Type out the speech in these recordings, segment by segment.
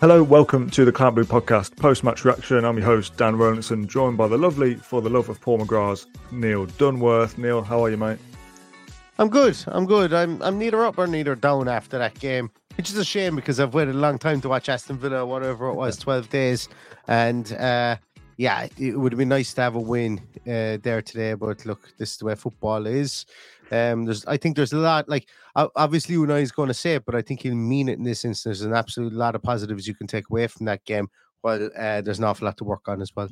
Hello, welcome to the Claret Blue podcast post match reaction. I'm your host, Dan Rolinson, joined by the lovely, for the love of Paul McGrath's Neil Dunworth. Neil, how are you, mate? I'm good. I'm good. I'm I'm neither up or neither down after that game, which is a shame because I've waited a long time to watch Aston Villa, whatever it was, 12 days. And uh, yeah, it would have been nice to have a win uh, there today. But look, this is the way football is. Um, there's, I think there's a lot. Like obviously, Unai is going to say it, but I think he'll mean it in this instance. There's an absolute lot of positives you can take away from that game, while uh, there's an awful lot to work on as well.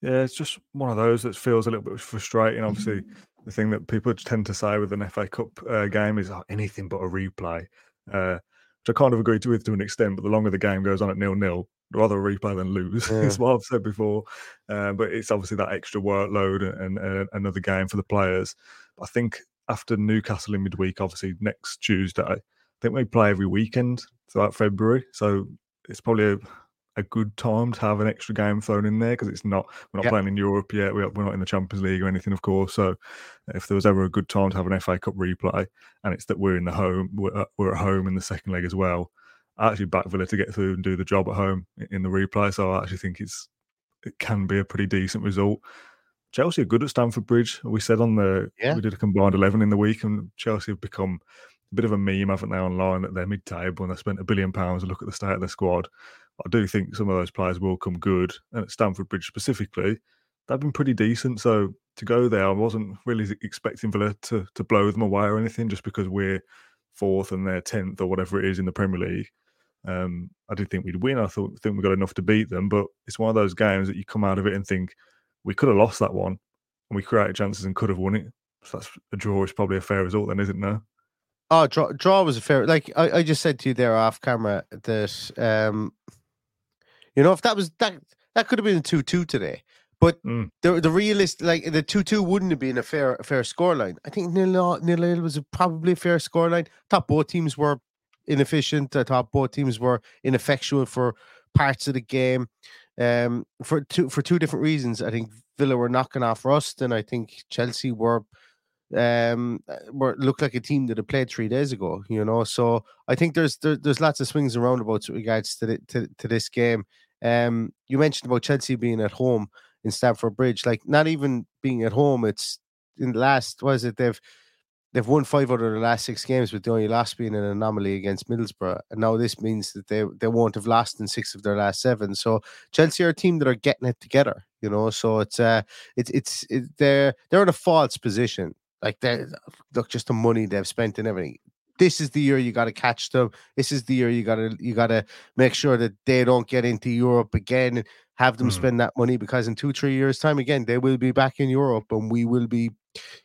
Yeah, it's just one of those that feels a little bit frustrating. Obviously, the thing that people tend to say with an FA Cup uh, game is oh, anything but a replay, uh, which I kind of agree to with to an extent. But the longer the game goes on at nil nil, rather replay than lose. Yeah. is what I've said before. Uh, but it's obviously that extra workload and, and uh, another game for the players. I think after Newcastle in midweek, obviously next Tuesday, I think we play every weekend throughout February. So it's probably a, a good time to have an extra game thrown in there because it's not we're not yep. playing in Europe yet. We're, we're not in the Champions League or anything, of course. So if there was ever a good time to have an FA Cup replay, and it's that we're in the home, we're, uh, we're at home in the second leg as well. I actually back Villa to get through and do the job at home in the replay. So I actually think it's it can be a pretty decent result. Chelsea are good at Stamford Bridge. We said on the yeah. we did a combined eleven in the week, and Chelsea have become a bit of a meme, haven't they, online that they're mid-table and they spent a billion pounds to look at the state of their squad. I do think some of those players will come good, and at Stamford Bridge specifically, they've been pretty decent. So to go there, I wasn't really expecting Villa to to blow them away or anything, just because we're fourth and they're tenth or whatever it is in the Premier League. Um, I didn't think we'd win. I thought think we got enough to beat them, but it's one of those games that you come out of it and think we could have lost that one, and we created chances and could have won it. So that's a draw is probably a fair result, then, isn't it? Oh, draw, draw was a fair. Like I, I just said to you there off camera that, um, you know, if that was that, that could have been a two-two today. But mm. the the realist like the two two wouldn't have been a fair a fair scoreline. I think nil nil was probably a fair scoreline. thought both teams were inefficient. I thought both teams were ineffectual for parts of the game um, for two for two different reasons. I think Villa were knocking off rust, and I think Chelsea were um were looked like a team that had played three days ago. You know, so I think there's there, there's lots of swings and roundabouts with regards to the, to to this game. Um, you mentioned about Chelsea being at home in Stamford Bridge, like not even being at home. It's in the last was it they've they've won five out of the last six games, with the only loss being an anomaly against Middlesbrough. And now this means that they, they won't have lost in six of their last seven. So Chelsea are a team that are getting it together, you know. So it's uh it's it's it, they're they're in a false position. Like they look just the money they've spent and everything. This is the year you got to catch them. This is the year you got to you got to make sure that they don't get into Europe again have them mm. spend that money because in two three years time again they will be back in Europe and we will be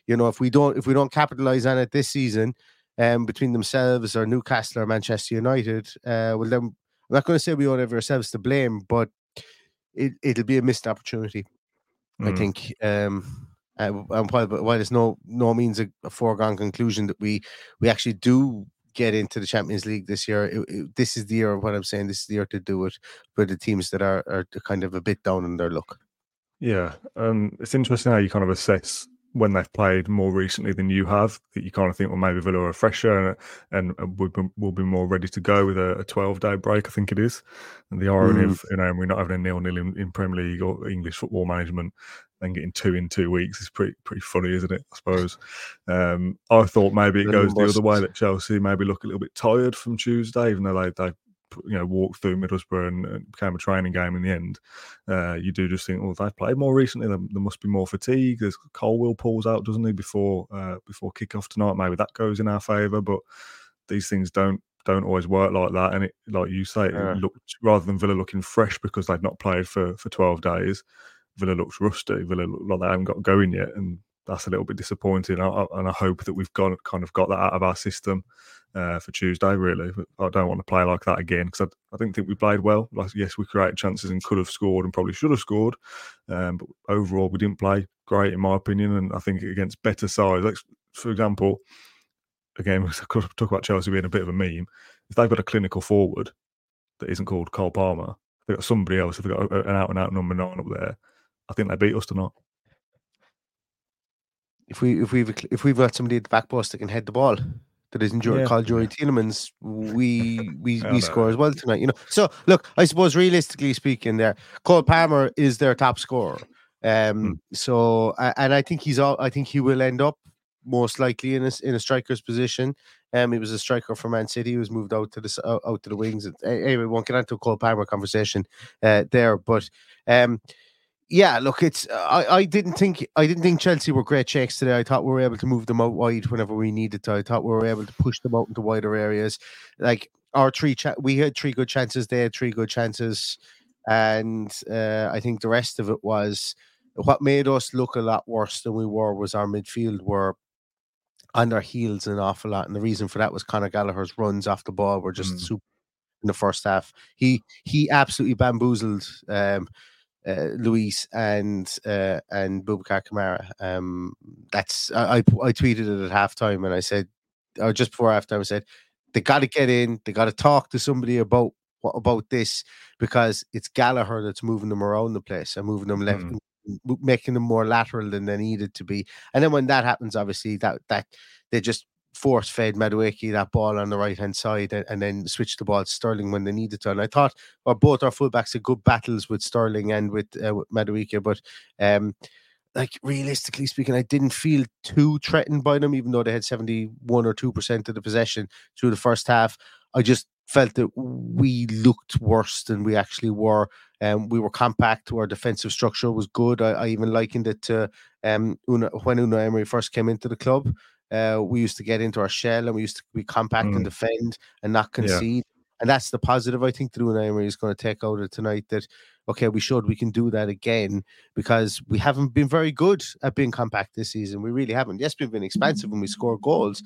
you know, if we don't if we don't capitalize on it this season, um, between themselves or Newcastle or Manchester United, uh, well then I'm not going to say we don't have ourselves to blame, but it it'll be a missed opportunity. Mm. I think. Um, uh, and while, while it's no no means a, a, foregone conclusion that we we actually do get into the Champions League this year, it, it, this is the year. of What I'm saying, this is the year to do it for the teams that are are kind of a bit down in their luck. Yeah, um, it's interesting how you kind of assess when they've played more recently than you have, that you kind of think, well, maybe Villa are fresher and, and will, be, will be more ready to go with a, 12 day break, I think it is. And the irony mm. of, you know, we're not having a nil nil in, in, Premier League or English football management and getting two in two weeks is pretty pretty funny, isn't it? I suppose. Um, I thought maybe it goes the other way that Chelsea maybe look a little bit tired from Tuesday, even though they, they you know walked through Middlesbrough and, and became a training game in the end, uh, you do just think, well, they've played more recently. There, there, must be more fatigue. There's Colwill pulls out, doesn't he, before uh, before kickoff tonight? Maybe that goes in our favour, but these things don't don't always work like that. And it, like you say, yeah. looked rather than Villa looking fresh because they've not played for for twelve days. Villa looks rusty. Villa look like they haven't got going yet, and that's a little bit disappointing. I, and I hope that we've got kind of got that out of our system uh, for Tuesday. Really, I don't want to play like that again because I, I didn't think we played well. Like, yes, we created chances and could have scored and probably should have scored, um, but overall we didn't play great in my opinion. And I think against better sides, like for example, again, I could talk about Chelsea being a bit of a meme. If they've got a clinical forward that isn't called Cole Palmer, they've got somebody else. They've got an out and out number nine up there, I think they beat us tonight if we if we've if we've got somebody at the back post that can head the ball, that isn't Youri, yeah. called Youri Tielemans, we we we score as well tonight. You know, so look, I suppose realistically speaking, there Cole Palmer is their top scorer. Um, mm. so and I think he's all. I think he will end up most likely in a in a striker's position. Um, he was a striker for Man City. He was moved out to the out, out to the wings. Anyway, we won't get into a Cole Palmer conversation uh, there, but um, yeah, look, it's I, I didn't think I didn't think Chelsea were great shakes today. I thought we were able to move them out wide whenever we needed to. I thought we were able to push them out into wider areas. Like our three, cha- we had three good chances. They had three good chances, and uh, I think the rest of it was what made us look a lot worse than we were was our midfield were on their heels an awful lot, and the reason for that was Conor Gallagher's runs off the ball were just mm. super in the first half. He he absolutely bamboozled. Um, uh, Luiz and uh, and Boubacar Kamara. Um, that's I, I, I tweeted it at halftime and I said, or just before halftime, I said they got to get in. They got to talk to somebody about what about this because it's Gallagher that's moving them around the place and moving them left, mm. making them more lateral than they needed to be. And then when that happens, obviously that that they just force fed Madueke that ball on the right hand side and, and, then switch the ball to Sterling when they needed to. And I thought well, both our fullbacks had good battles with Sterling and with, uh, with Madueke, but um, like realistically speaking, I didn't feel too threatened by them, even though they had 71 or 2% of the possession through the first half. I just felt that we looked worse than we actually were. Um, we were compact. Our defensive structure was good. I, I even likened it to um, Una, when Unai Emery first came into the club. Uh, we used to get into our shell and we used to be compact mm. and defend and not concede. Yeah. And that's the positive I think Unai Emery is going to take out of tonight. That okay, we showed we can do that again because we haven't been very good at being compact this season. We really haven't. Yes, we've been expansive when we score goals,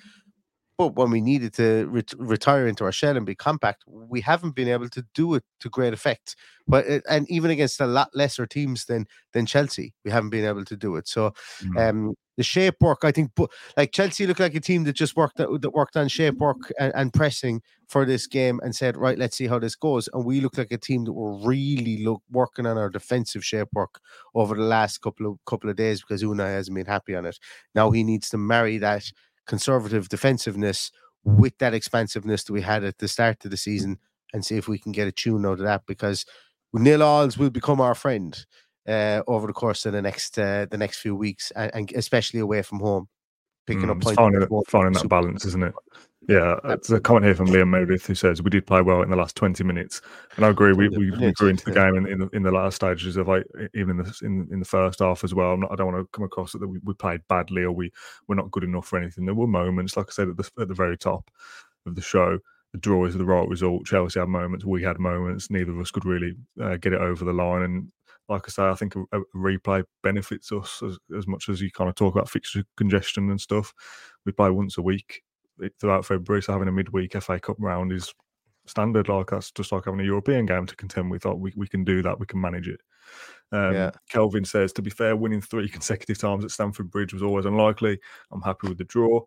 but when we needed to ret- retire into our shell and be compact, we haven't been able to do it to great effect. But it, and even against a lot lesser teams than than Chelsea, we haven't been able to do it. So, mm. um, the shape work, I think, but like Chelsea looked like a team that just worked that, that worked on shape work and, and, pressing for this game and said, right, let's see how this goes. And we look like a team that were really look working on our defensive shape work over the last couple of couple of days because Unai hasn't been happy on it. Now he needs to marry that conservative defensiveness with that expansiveness that we had at the start of the season and see if we can get a tune out of that because nil alls will become our friend uh, over the course of the next uh, the next few weeks and, and especially away from home picking mm, up points finding, finding that balance isn't it yeah, it's a comment here from Liam Meredith who says we did play well in the last twenty minutes, and I agree. We we, we grew into the game in, in the, in the last stages of like even in the in, in the first half as well. Not, i don't want to come across that we, we played badly or we we're not good enough for anything. There were moments, like I said at the at the very top of the show. The draw is the right result. Chelsea had moments. We had moments. Neither of us could really uh, get it over the line. And like I say, I think a, a replay benefits us as, as much as you kind of talk about fixture congestion and stuff. We play once a week throughout February. So having a midweek FA Cup round is standard. Like that's just like having a European game to contend with. Thought we, we can do that. We can manage it. Um, yeah. Kelvin says, to be fair, winning three consecutive times at Stamford Bridge was always unlikely. I'm happy with the draw.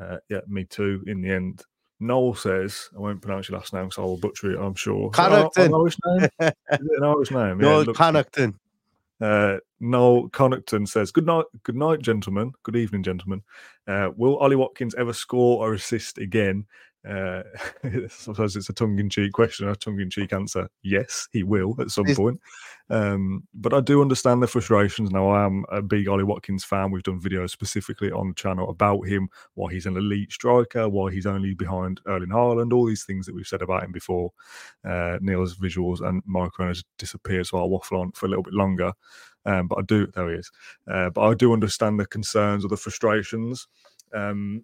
Uh, yeah, me too. In the end, Noel says, I won't pronounce your last name so I will butcher it, I'm sure. Connaughton. Irish name? Is it an Irish name? Noel yeah, Connaughton. Uh, Noel Connaughton says, "Good night, good night, gentlemen. Good evening, gentlemen. Uh, will Ollie Watkins ever score or assist again? Uh, I suppose it's a tongue-in-cheek question, a tongue-in-cheek answer. Yes, he will at some point. Um, but I do understand the frustrations. Now, I am a big Ollie Watkins fan. We've done videos specifically on the channel about him, why he's an elite striker, why he's only behind Erling Haaland, all these things that we've said about him before. Uh, Neil's visuals and microphone has disappeared, so I'll waffle on for a little bit longer. Um, but I do, there he is. Uh, but I do understand the concerns or the frustrations. Um,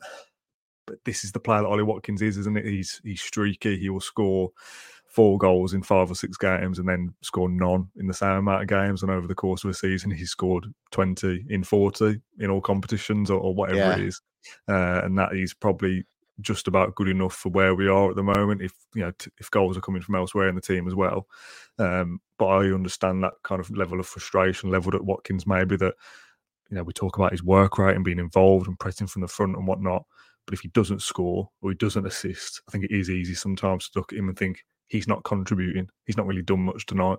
but this is the player that Ollie Watkins is, isn't it? He's he's streaky. He will score four goals in five or six games and then score none in the same amount of games. And over the course of a season, he's scored 20 in 40 in all competitions or, or whatever yeah. it is. Uh, and that is probably just about good enough for where we are at the moment. If you know, t- if goals are coming from elsewhere in the team as well, um, but I understand that kind of level of frustration leveled at Watkins. Maybe that you know we talk about his work rate and being involved and pressing from the front and whatnot. But if he doesn't score or he doesn't assist, I think it is easy sometimes to look at him and think he's not contributing. He's not really done much tonight.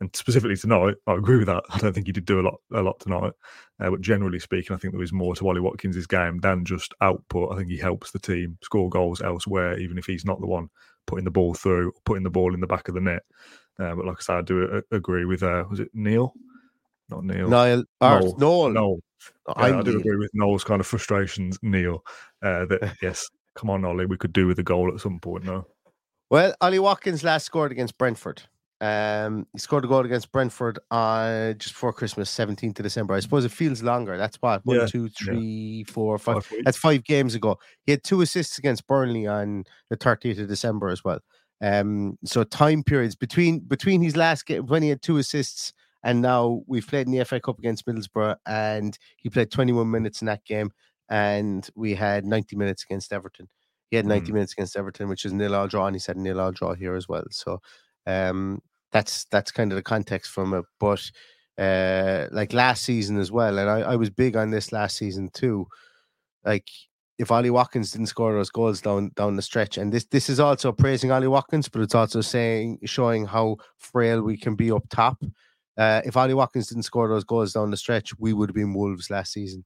and specifically tonight, I agree with that. I don't think he did do a lot a lot tonight, uh, but generally speaking, I think there was more to Ollie Watkins' game than just output. I think he helps the team score goals elsewhere, even if he's not the one putting the ball through, putting the ball in the back of the net. Uh, but like I said, I do uh, agree with uh, was it Neil? Not Neil. Niall. Noel. Noel. Noel. Yeah, I do agree with Noel's kind of frustrations, Neil. Uh, that yes, come on, Ollie, we could do with a goal at some point. No. Well, Ollie Watkins last scored against Brentford. Um, he scored a goal against Brentford on just before Christmas, 17th of December. I suppose it feels longer. That's what one, yeah, two, three, yeah. four, five. five that's five games ago. He had two assists against Burnley on the 30th of December as well. Um, so time periods between between his last game when he had two assists and now we've played in the FA Cup against Middlesbrough and he played 21 minutes in that game and we had 90 minutes against Everton. He had 90 mm. minutes against Everton, which is nil all draw, and he said nil all draw here as well. So um, that's that's kind of the context from it. But uh, like last season as well, and I, I was big on this last season too. Like if Ollie Watkins didn't score those goals down down the stretch, and this this is also praising Ollie Watkins, but it's also saying showing how frail we can be up top. Uh, if Ollie Watkins didn't score those goals down the stretch, we would have been Wolves last season.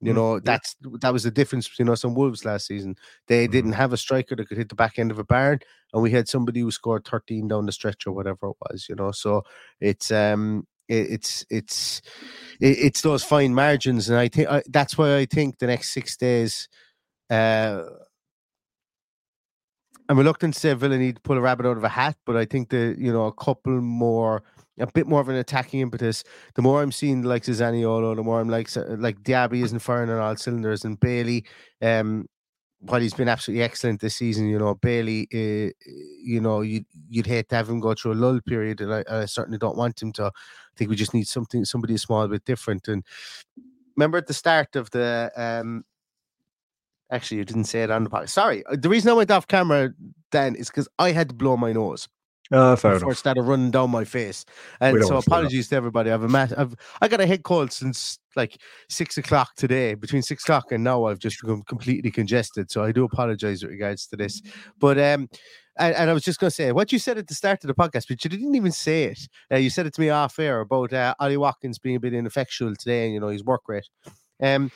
You mm, know, that's that was the difference between us and Wolves last season. They mm-hmm. didn't have a striker that could hit the back end of a barn, and we had somebody who scored 13 down the stretch or whatever it was, you know. So it's um it's it's it's those fine margins, and I think that's why I think the next six days. Uh, I'm reluctant to say Villa need to pull a rabbit out of a hat, but I think that you know a couple more a bit more of an attacking impetus. The more I'm seeing like Zaniolo, the more I'm like like Diaby isn't firing on all cylinders, and Bailey, um, while he's been absolutely excellent this season, you know Bailey, uh, you know you you'd hate to have him go through a lull period, and I, I certainly don't want him to. I think we just need something, somebody a small bit different. And remember at the start of the um, Actually, you didn't say it on the podcast. Sorry. Uh, the reason I went off camera then is because I had to blow my nose. Uh, fair before enough. it started running down my face. And so apologies to everybody. I've a mat- I've I got a head cold since like six o'clock today. Between six o'clock and now I've just become completely congested. So I do apologize with regards to this. But um and, and I was just going to say what you said at the start of the podcast, but you didn't even say it. Uh, you said it to me off air about uh, Ollie Watkins being a bit ineffectual today, and you know his work rate. Um,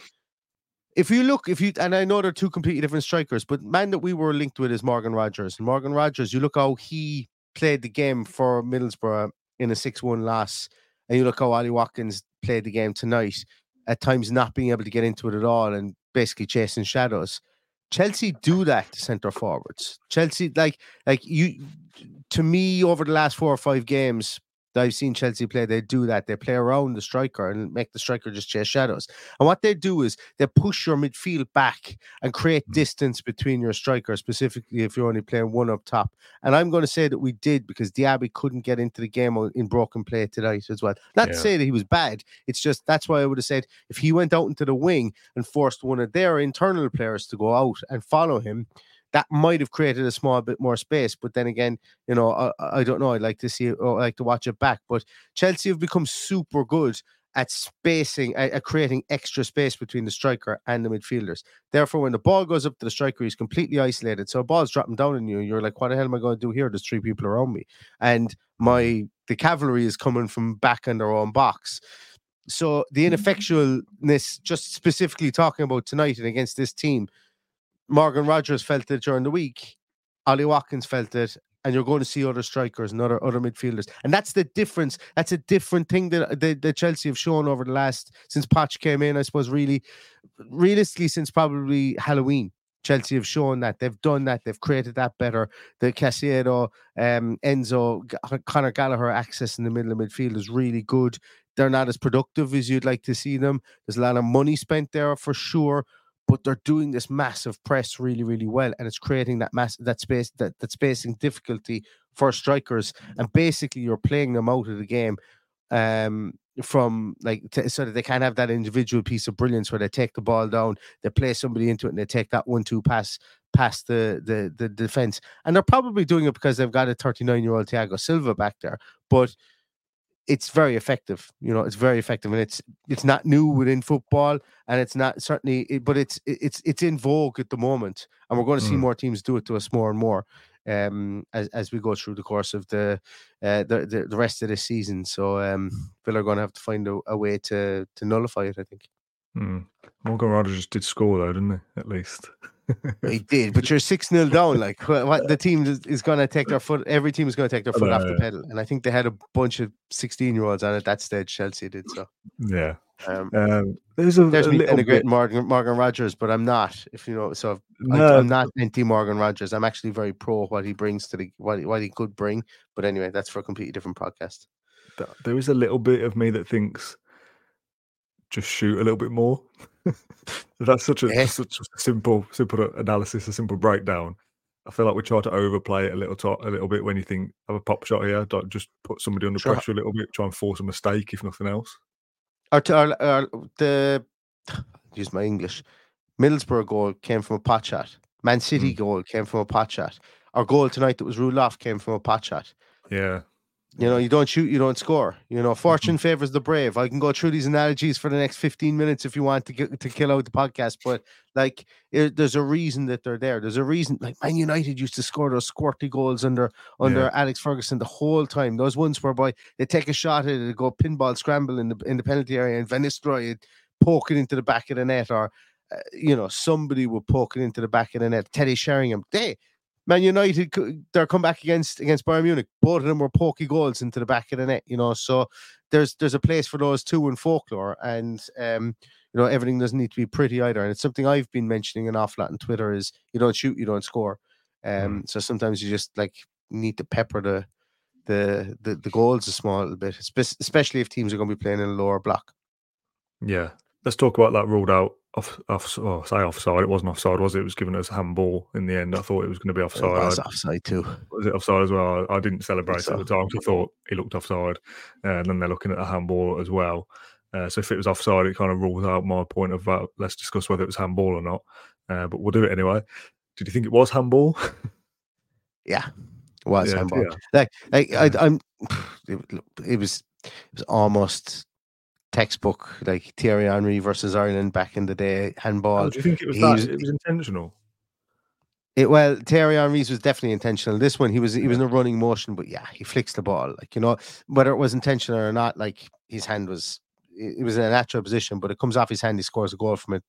if you look, if you and I know they're two completely different strikers, but man that we were linked with is Morgan Rogers. And Morgan Rogers, you look how he played the game for Middlesbrough in a 6 1 loss, and you look how Ollie Watkins played the game tonight, at times not being able to get into it at all and basically chasing shadows. Chelsea do that to centre forwards. Chelsea, like, like you, to me, over the last four or five games, that I've seen Chelsea play, they do that. They play around the striker and make the striker just chase shadows. And what they do is they push your midfield back and create mm. distance between your striker, specifically if you're only playing one up top. And I'm going to say that we did because Diaby couldn't get into the game in broken play tonight as well. Not yeah. to say that he was bad. It's just that's why I would have said if he went out into the wing and forced one of their internal players to go out and follow him, that might have created a small bit more space. But then again, you know, I, I don't know. I'd like to see it or I'd like to watch it back. But Chelsea have become super good at spacing, at, at, creating extra space between the striker and the midfielders. Therefore, when the ball goes up to the striker, he's completely isolated. So a ball's dropping down on you, you're like, what the hell am I going to do here? There's three people around me. And my the cavalry is coming from back in their own box. So the mm-hmm. ineffectualness, just specifically talking about tonight and against this team, Morgan Rogers felt it during the week. Ollie Watkins felt it, and you're going to see other strikers and other other midfielders, and that's the difference. That's a different thing that that, that Chelsea have shown over the last since Poch came in. I suppose really, realistically, since probably Halloween. Chelsea have shown that they've done that. They've created that better. The Caicedo, um, Enzo, Conor Gallagher access in the middle of midfield is really good. They're not as productive as you'd like to see them. There's a lot of money spent there for sure but they're doing this massive press really, really well, and it's creating that mass that space that that spacing difficulty for strikers, and basically you're playing them out of the game. Um, from like to, so that they can't have that individual piece of brilliance where they take the ball down, they play somebody into it, and they take that one-two pass past the the the defense. And they're probably doing it because they've got a 39-year-old Thiago Silva back there, but it's very effective. You know, it's very effective, and it's it's not new within football, and it's not certainly, but it's it's it's in vogue at the moment, and we're going to see mm. more teams do it to us more and more. um, as as we go through the course of the uh, the, the, the rest of the season. So um, Villa are going to have to find a, a way to to nullify it. I think. Hmm. Morgan Rogers did score though, didn't he? At least. He did, but you're six 0 down. Like what the team is, is going to take their foot. Every team is going to take their foot off the pedal, and I think they had a bunch of sixteen year olds on at that stage. Chelsea did so. Yeah. Um, um, there's a, there's a me little great Morgan, Morgan Rogers, but I'm not. If you know, so no. I, am not anti Morgan Rogers. I'm actually very pro what he brings to the what, what he could bring. But anyway, that's for a completely different podcast. There is a little bit of me that thinks just shoot a little bit more. That's such a yeah. such a simple simple analysis, a simple breakdown. I feel like we try to overplay it a little to- a little bit when you think have a pop shot here, don't just put somebody under sure. pressure a little bit, try and force a mistake if nothing else. Our, our, our, the use my English. Middlesbrough goal came from a pot shot. Man City mm. goal came from a pot shot. Our goal tonight that was ruled off came from a pot shot. Yeah, you know, you don't shoot, you don't score. You know, fortune mm-hmm. favors the brave. I can go through these analogies for the next 15 minutes if you want to get to kill out the podcast, but like it, there's a reason that they're there. There's a reason like Man United used to score those squirty goals under under yeah. Alex Ferguson the whole time. Those ones whereby they take a shot at it, go pinball scramble in the in the penalty area and Van Nistelrooy poke it into the back of the net or uh, you know, somebody would poke it into the back of the net. Teddy Sheringham, they Man United, their comeback against against Bayern Munich, both of them were pokey goals into the back of the net. You know, so there's there's a place for those two in folklore, and um, you know everything doesn't need to be pretty either. And it's something I've been mentioning an awful lot on Twitter: is you don't shoot, you don't score. Um, mm. so sometimes you just like need to pepper the the the, the goals a small little bit, especially if teams are going to be playing in a lower block. Yeah, let's talk about that ruled out off, off oh, say offside. It wasn't offside, was it? It was given us handball in the end. I thought it was going to be offside. It was offside too. Was it offside as well? I, I didn't celebrate so. at the time because I thought he looked offside, uh, and then they're looking at the handball as well. Uh, so if it was offside, it kind of rules out my point of uh, let's discuss whether it was handball or not. Uh, but we'll do it anyway. Did you think it was handball? yeah, it was yeah, handball. Yeah. Like, like I, I'm. It, it was. It was almost textbook like Thierry Henry versus Ireland back in the day handball. Oh, do you think it was, that, was it was intentional? It well, Terry Henry's was definitely intentional. This one, he was he was in a running motion, but yeah, he flicks the ball. Like you know, whether it was intentional or not, like his hand was it was in a natural position, but it comes off his hand, he scores a goal from it.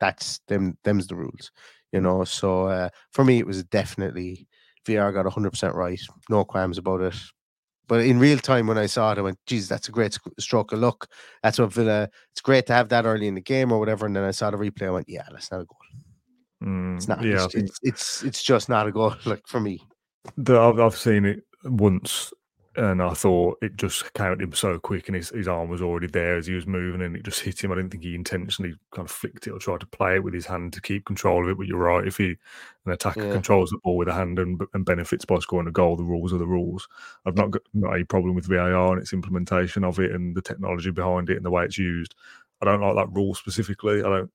That's them. Them's the rules, you know. So uh, for me, it was definitely VAR got hundred percent right. No qualms about it. But in real time, when I saw it, I went, "Geez, that's a great stroke of luck." That's what Villa. It's great to have that early in the game or whatever. And then I saw the replay. I went, "Yeah, that's not a goal. Mm, it's not. Yeah, it's, it's, it's, it's just not a goal. Like for me, the, I've, I've seen it once and I thought it just came at him so quick, and his, his arm was already there as he was moving, and it just hit him. I didn't think he intentionally kind of flicked it or tried to play it with his hand to keep control of it. But you're right, if he an attacker yeah. controls the ball with a hand and, and benefits by scoring a goal, the rules are the rules. I've not got not a problem with VAR and its implementation of it and the technology behind it and the way it's used. I don't like that rule specifically. I don't.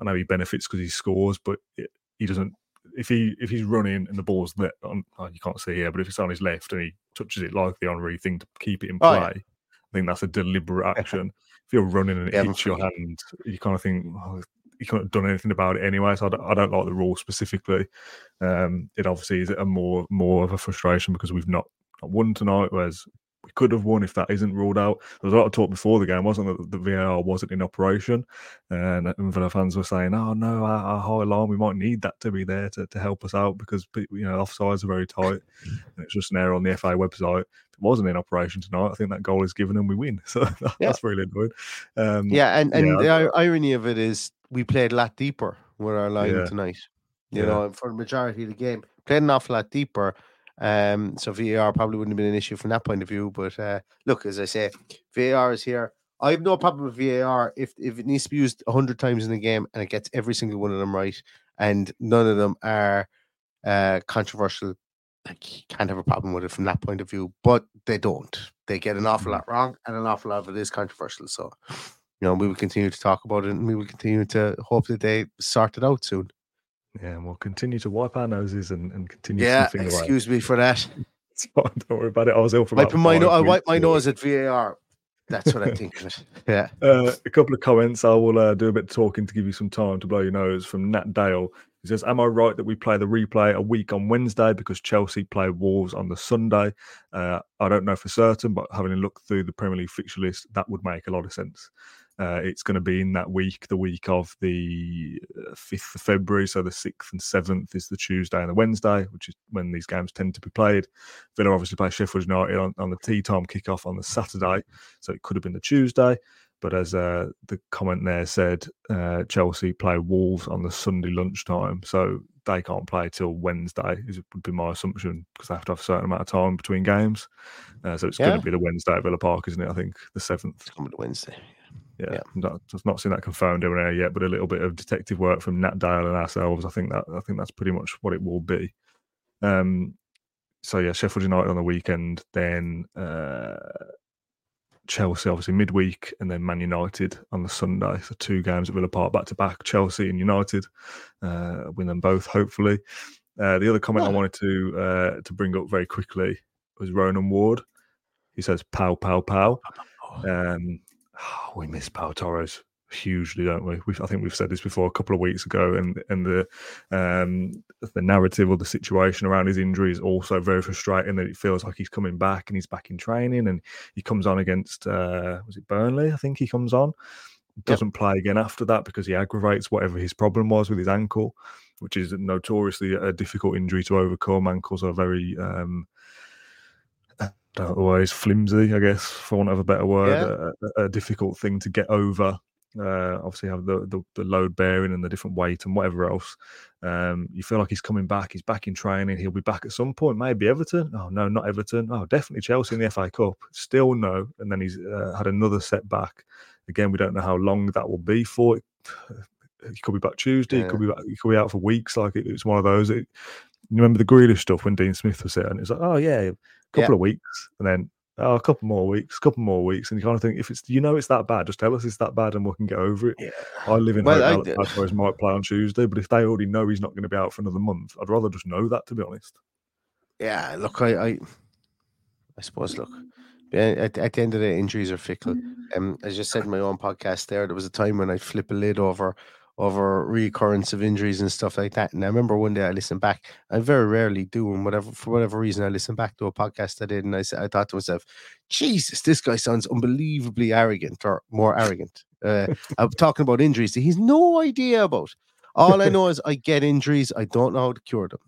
I know he benefits because he scores, but it, he doesn't if he if he's running and the ball's there, on, oh, you can't see here, but if it's on his left and he touches it like the Henry thing to keep it in play, oh, yeah. I think that's a deliberate action. if you're running and it yeah, hits your hand, you kind of think oh, you couldn't have done anything about it anyway. So I don't, I don't like the rule specifically. Um, it obviously is a more more of a frustration because we've not, not won tonight, whereas we could have won if that isn't ruled out. There was a lot of talk before the game, wasn't it? The VAR wasn't in operation, and, and Villa fans were saying, "Oh no, our, our, high line, we might need that to be there to, to help us out because you know offsides are very tight, and it's just an error on the FA website." If it wasn't in operation tonight, I think that goal is given and we win. So that's yeah. really annoying. Um, yeah, and and yeah, the irony of it is we played a lot deeper with our line yeah. tonight. You know, for the majority of the game, played an awful lot deeper um, so VAR probably wouldn't have been an issue from that point of view. But uh, look, as I say, VAR is here. I have no problem with VAR if, if it needs to be used 100 times in the game and it gets every single one of them right, and none of them are uh, controversial. Like, you can't have a problem with it from that point of view, but they don't. They get an awful mm. lot wrong, and an awful lot of it is controversial. So, you know, we will continue to talk about it and we will continue to hope that they sort it out soon. Yeah, and we'll continue to wipe our noses and, and continue. Yeah, excuse me for that. Don't worry about it. I was ill for about. My no- I wipe my nose at VAR. That's what I think of it. Yeah. Uh, a couple of comments. I will uh, do a bit of talking to give you some time to blow your nose from Nat Dale. He says, Am I right that we play the replay a week on Wednesday because Chelsea play Wolves on the Sunday? Uh, I don't know for certain, but having a look through the Premier League fixture list, that would make a lot of sense. Uh, it's going to be in that week, the week of the 5th uh, of February. So the 6th and 7th is the Tuesday and the Wednesday, which is when these games tend to be played. Villa obviously play Sheffield United on, on the tea time kickoff on the Saturday. So it could have been the Tuesday. But as uh, the comment there said, uh, Chelsea play Wolves on the Sunday lunchtime. So they can't play till Wednesday, is would be my assumption, because they have to have a certain amount of time between games. Uh, so it's yeah. going to be the Wednesday at Villa Park, isn't it? I think the 7th. It's coming to Wednesday yeah, yeah. Not, just not seen that confirmed anywhere yet, but a little bit of detective work from Nat Dale and ourselves. I think that I think that's pretty much what it will be. Um, so yeah, Sheffield United on the weekend, then uh, Chelsea obviously midweek, and then Man United on the Sunday. So two games at Villa Park back to back. Chelsea and United uh, win them both, hopefully. Uh, the other comment I wanted to uh, to bring up very quickly was Ronan Ward. He says "pow pow pow." Um, oh, we miss Pau Torres hugely, don't we? We've, I think we've said this before a couple of weeks ago, and and the um, the narrative or the situation around his injury is also very frustrating. That it feels like he's coming back and he's back in training, and he comes on against uh, was it Burnley? I think he comes on, doesn't yep. play again after that because he aggravates whatever his problem was with his ankle, which is notoriously a difficult injury to overcome. Ankles are very um, otherwise flimsy, I guess, for want of a better word, yeah. a, a, difficult thing to get over. Uh, obviously, have the, the, the load bearing and the different weight and whatever else. Um, you feel like he's coming back. He's back in training. He'll be back at some point. Maybe Everton. Oh no, not Everton. Oh, definitely Chelsea in the FA Cup. Still no. And then he's uh, had another setback. Again, we don't know how long that will be for. He could be back Tuesday. Yeah. He could be back. He could be out for weeks. Like it, it's one of those. It, you remember the Grealish stuff when Dean Smith was there, and it's like, oh yeah, couple yeah. of weeks, and then oh, a couple more weeks, a couple more weeks, and you kind of think if it's you know it's that bad, just tell us it's that bad, and we can get over it. Yeah. I live in well, hope Alex Alvarez might play on Tuesday, but if they already know he's not going to be out for another month, I'd rather just know that to be honest. Yeah, look, I, I, I suppose, look, at, at the end of the day, injuries are fickle. Um, as I just said in my own podcast, there, there was a time when I'd flip a lid over over recurrence of injuries and stuff like that. And I remember one day I listened back. I very rarely do, and whatever for whatever reason, I listened back to a podcast I did, and I said I thought to myself, Jesus, this guy sounds unbelievably arrogant, or more arrogant. Uh, I'm talking about injuries that he's no idea about. All I know is I get injuries. I don't know how to cure them,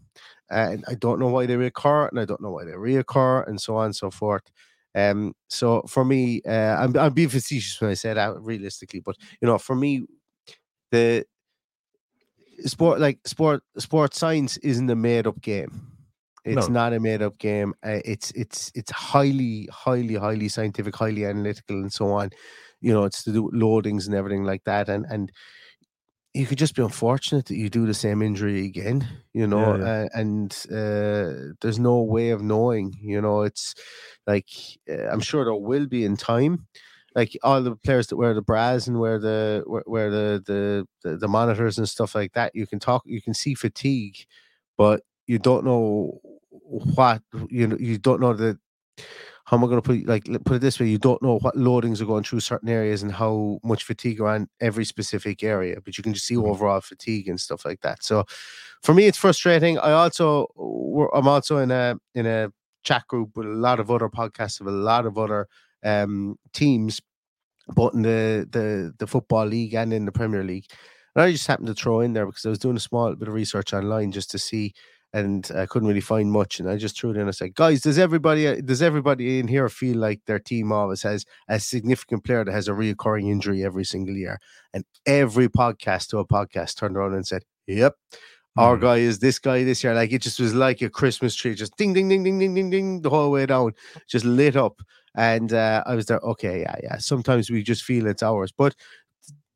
and I don't know why they recur, and I don't know why they reoccur, and so on and so forth. Um, so for me, uh, I'm, I'm being facetious when I say that realistically, but you know, for me, the sport like sport sport science isn't a made up game. It's no. not a made up game. Uh, it's it's it's highly highly highly scientific, highly analytical, and so on. You know, it's to do loadings and everything like that, and and you could just be unfortunate that you do the same injury again. You know, yeah, yeah. Uh, and uh, there's no way of knowing. You know, it's like uh, I'm sure there will be in time like all the players that wear the bras and wear the wear the, the the the monitors and stuff like that, you can talk, you can see fatigue, but you don't know what you know. You don't know the how am I going to put like put it this way? You don't know what loadings are going through certain areas and how much fatigue are on every specific area, but you can just see mm-hmm. overall fatigue and stuff like that. So, for me, it's frustrating. I also I'm also in a in a chat group with a lot of other podcasts of a lot of other um, teams but in the the the football league and in the Premier League. And I just happened to throw in there because I was doing a small bit of research online just to see, and I couldn't really find much. And I just threw it in. I said, "Guys, does everybody uh, does everybody in here feel like their team always has a significant player that has a reoccurring injury every single year?" And every podcast to a podcast turned around and said, "Yep." Our mm. guy is this guy this year. Like it just was like a Christmas tree, just ding, ding, ding, ding, ding, ding, ding, the whole way down, just lit up. And uh, I was there, okay, yeah, yeah. Sometimes we just feel it's ours. But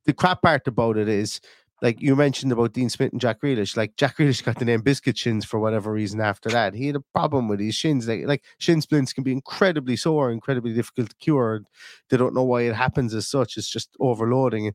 the crap part about it is, like you mentioned about Dean Smith and Jack Grealish, like Jack Grealish got the name Biscuit Shins for whatever reason after that. He had a problem with his shins. Like, like shin splints can be incredibly sore, incredibly difficult to cure. They don't know why it happens as such. It's just overloading.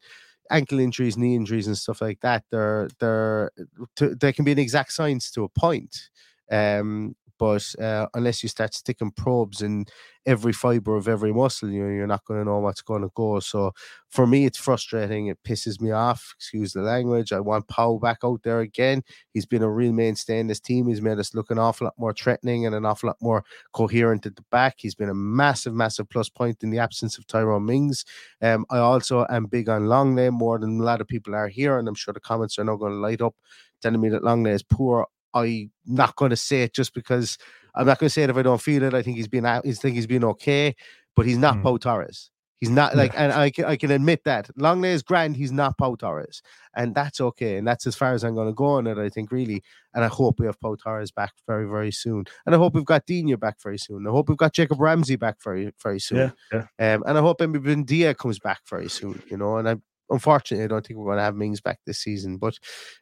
Ankle injuries, knee injuries, and stuff like that. They're they're to, they can be an exact science to a point. Um, but uh, unless you start sticking probes in every fiber of every muscle, you you're not going to know what's going to go. So for me, it's frustrating. It pisses me off. Excuse the language. I want Powell back out there again. He's been a real mainstay in this team. He's made us look an awful lot more threatening and an awful lot more coherent at the back. He's been a massive, massive plus point in the absence of Tyrone Mings. Um, I also am big on Lenglet more than a lot of people are here, and I'm sure the comments are not going to light up telling me that Lenglet is poor. I'm not going to say it just because I'm not going to say it if I don't feel it. I think he's been out. I think he's been okay, but he's not mm. Pau Torres. He's not like, yeah. and I can, I can admit that Lenglet is grand. He's not Pau Torres, and that's okay. And that's as far as I'm going to go on it. I think really, and I hope we have Pau Torres back very, very soon. And I hope we've got Digne back very soon. I hope we've got Jacob Ramsey back very, very soon. Yeah, yeah. Um, and I hope Emi Buendia comes back very soon. You know, and I unfortunately I don't think we're going to have Mings back this season, but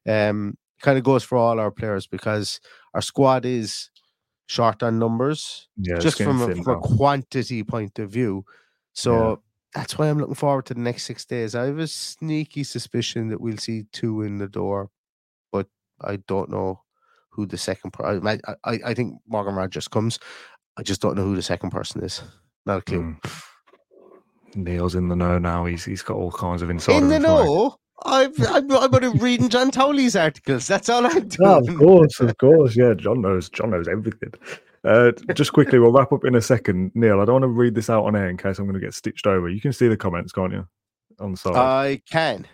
um, kind of goes for all our players because our squad is short on numbers, yeah, just from a, from a, quantity point of view. So yeah. that's why I'm looking forward to the next six days. I have a sneaky suspicion that we'll see two in the door, but I don't know who the second. person. I, I I think Morgan Rogers comes. I just don't know who the second person is. Not a clue. Mm. Neil's in the know now. He's he's got all kinds of insight. In the know. I'm, I'm, I'm reading John Towley's articles. That's all I'm doing. Yeah, of course, of course. Yeah, John knows. John knows everything. Uh, just quickly, we'll wrap up in a second. Neil, I don't want to read this out on air in case I'm going to get stitched over. You can see the comments, can't you, on the side? I can.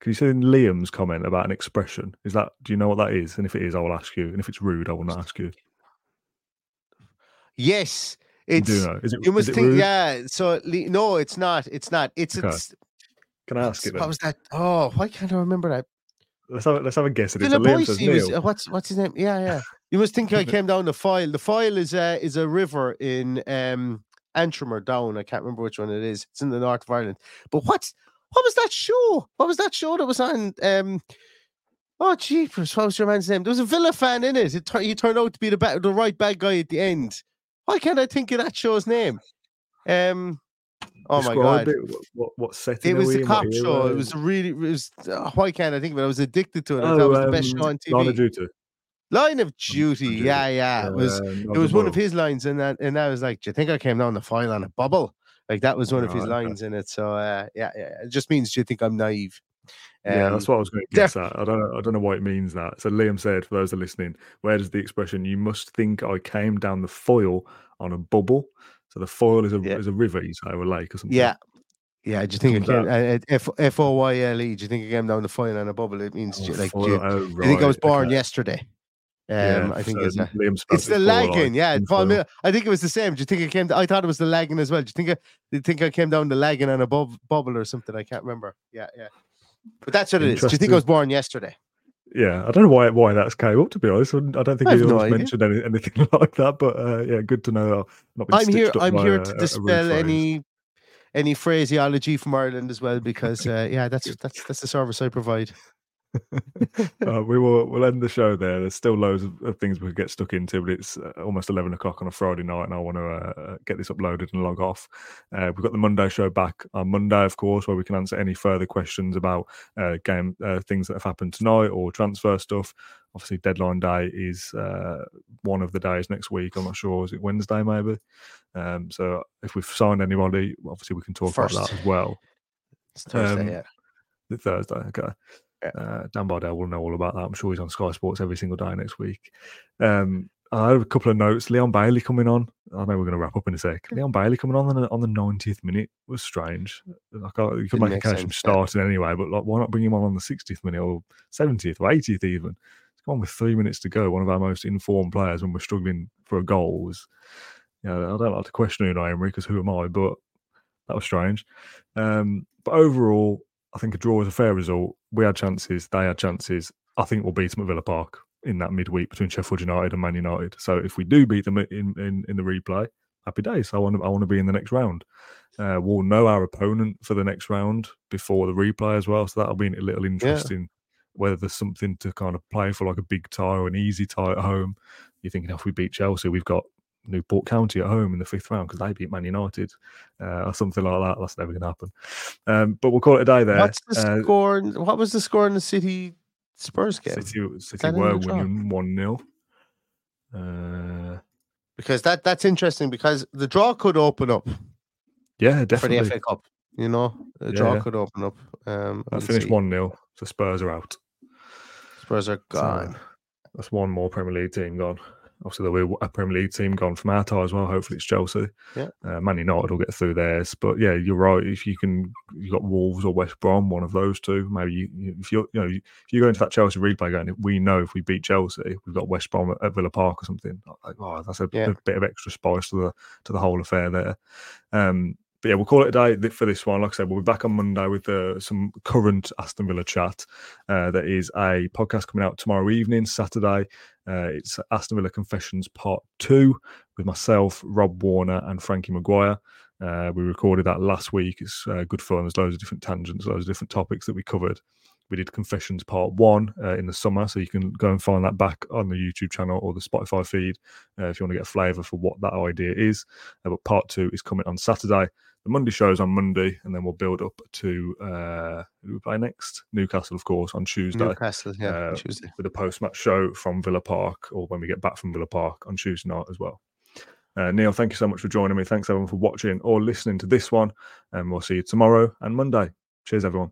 Can you see Liam's comment about an expression? Is that? Do you know what that is? And if it is, I will ask you. And if it's rude, I will not ask you. Yes, it's. You do know? Is it? You must think. Rude? Yeah. So no, it's not. It's not. It's. Okay. it's can I ask it? Then? What was that? Oh, why can't I remember that? Let's have, let's have a guess at it. Was, uh, what's what's his name? Yeah, yeah. You must think I came down the Foyle. The Foyle is a is a river in um Antrim or Down. I can't remember which one it is. It's in the north of Ireland. But what's what was that show? What was that show that was on? Um, oh, jeepers! What was your man's name? There was a Villa fan in it. it he turned out to be the bad, the right bad guy at the end. Why can't I think of that show's name? Um, Oh my god! It, what what setting? It was the cop show. It was really. It was. Uh, why can't I think of it? I was addicted to it. Oh, I thought it was um, the best show on TV. Line of Duty. Line of Duty. Yeah, yeah. It was. it was one of his lines, and that, and I was like, "Do you think I came down the Foyle on a bubble?" Like that was one of his lines in it. So uh, yeah, yeah. It just means do you think I'm naive? Um, yeah, that's what I was going to guess def- at. I don't know. I don't know why it means that. So Liam said, for those that are listening, where does the expression "you must think I came down the Foyle on a bubble"? So the Foyle is a yeah. is a river, you say, or a lake or something. Yeah, yeah, do you think it came uh, F F O Y L E? Do you think it came down the Foyle and a bubble? It means oh, like you, oh, right. I think I was born okay. yesterday. Um, yeah, I think so it's, a, it's the Lagan. Yeah, Paul, I think it was the same. Do you think it came? To, I thought it was the Lagan as well. Do you think? I, do you think I came down the Lagan and a bub, bubble or something? I can't remember. Yeah, yeah. But that's what it is. Do you think I was born yesterday? Yeah, I don't know why why that's came up. To be honest, I don't think he no mentioned any, anything like that. But uh, yeah, good to know. I'm here. I'm here to dispel any any phraseology from Ireland as well, because uh, yeah, that's that's that's the service I provide. Uh, we will we'll end the show there. There's still loads of, of things we could get stuck into, but it's uh, almost eleven o'clock on a Friday night, and I want to uh, get this uploaded and log off. Uh, we've got the Monday show back on Monday, of course, where we can answer any further questions about uh, game uh, things that have happened tonight or transfer stuff. Obviously, deadline day is one of the days next week. I'm not sure. Is it Wednesday maybe? Um, so if we've signed anybody, obviously we can talk First. about that as well. It's Thursday, um, yeah. Thursday, okay. Uh, Dan Bardell will know all about that. I'm sure he's on Sky Sports every single day next week. Um, I have a couple of notes. Leon Bailey coming on. I know we're going to wrap up in a sec. Leon Bailey coming on on the, 90th minute was strange. Like, you could make, a case from starting anyway, but like, why not bring him on on the 60th minute or 70th or 80th even? It's gone with three minutes to go. One of our most informed players when we're struggling for a goal was, you know, I don't like to question Unai Emery because who am I? But that was strange. Um, but overall, I think a draw is a fair result. We had chances, they had chances. I think we'll beat them at Villa Park in that midweek between Sheffield United and Man United. So if we do beat them in, in, in the replay, happy days. I want to I want to be in the next round. Uh, we'll know our opponent for the next round before the replay as well. So that'll be a little interesting. Yeah. Whether there's something to kind of play for, like a big tie or an easy tie at home. You're thinking if we beat Chelsea, we've got Newport County at home in the fifth round because they beat Man United uh, or something like that. That's never going to happen. Um, but we'll call it a day there. What's the uh, score? What was the score in the City Spurs game? City, City were winning 1 0. Uh, because that that's interesting because the draw could open up. Yeah, definitely. For the FA Cup, you know, the yeah, draw yeah. could open up. Um, I finished one 0 so Spurs are out. Spurs are gone. So that's one more Premier League team gone. Obviously, there'll be a Premier League team gone from our tie as well. Hopefully, it's Chelsea. Yeah, uh, Man United will get through theirs. But yeah, you're right. If you can, you got Wolves or West Brom, one of those two. Maybe you, if you're, you know, if you go into that Chelsea replay game, we know if we beat Chelsea, we've got West Brom at, at Villa Park or something. Like, oh, that's a, yeah. a, bit of extra spice to the to the whole affair there. Um, but yeah, we'll call it a day for this one. Like I said, we'll be back on Monday with uh, some current Aston Villa chat. Uh, there is a podcast coming out tomorrow evening, Saturday. Uh, it's Aston Villa Confessions Part 2 with myself, Rob Warner, and Frankie Maguire. Uh, we recorded that last week. It's uh, good fun. There's loads of different tangents, loads of different topics that we covered. We did Confessions Part 1 uh, in the summer, so you can go and find that back on the YouTube channel or the Spotify feed if you want to get a flavour for what that idea is. but Part 2 is coming on Saturday the Monday shows on Monday, and then we'll build up to uh, who we play next? Newcastle, of course, on Tuesday. Newcastle, yeah, uh, Tuesday with a post match show from Villa Park, or when we get back from Villa Park on Tuesday night as well. Uh, Neil, thank you so much for joining me. Thanks everyone for watching or listening to this one, and we'll see you tomorrow and Monday. Cheers, everyone.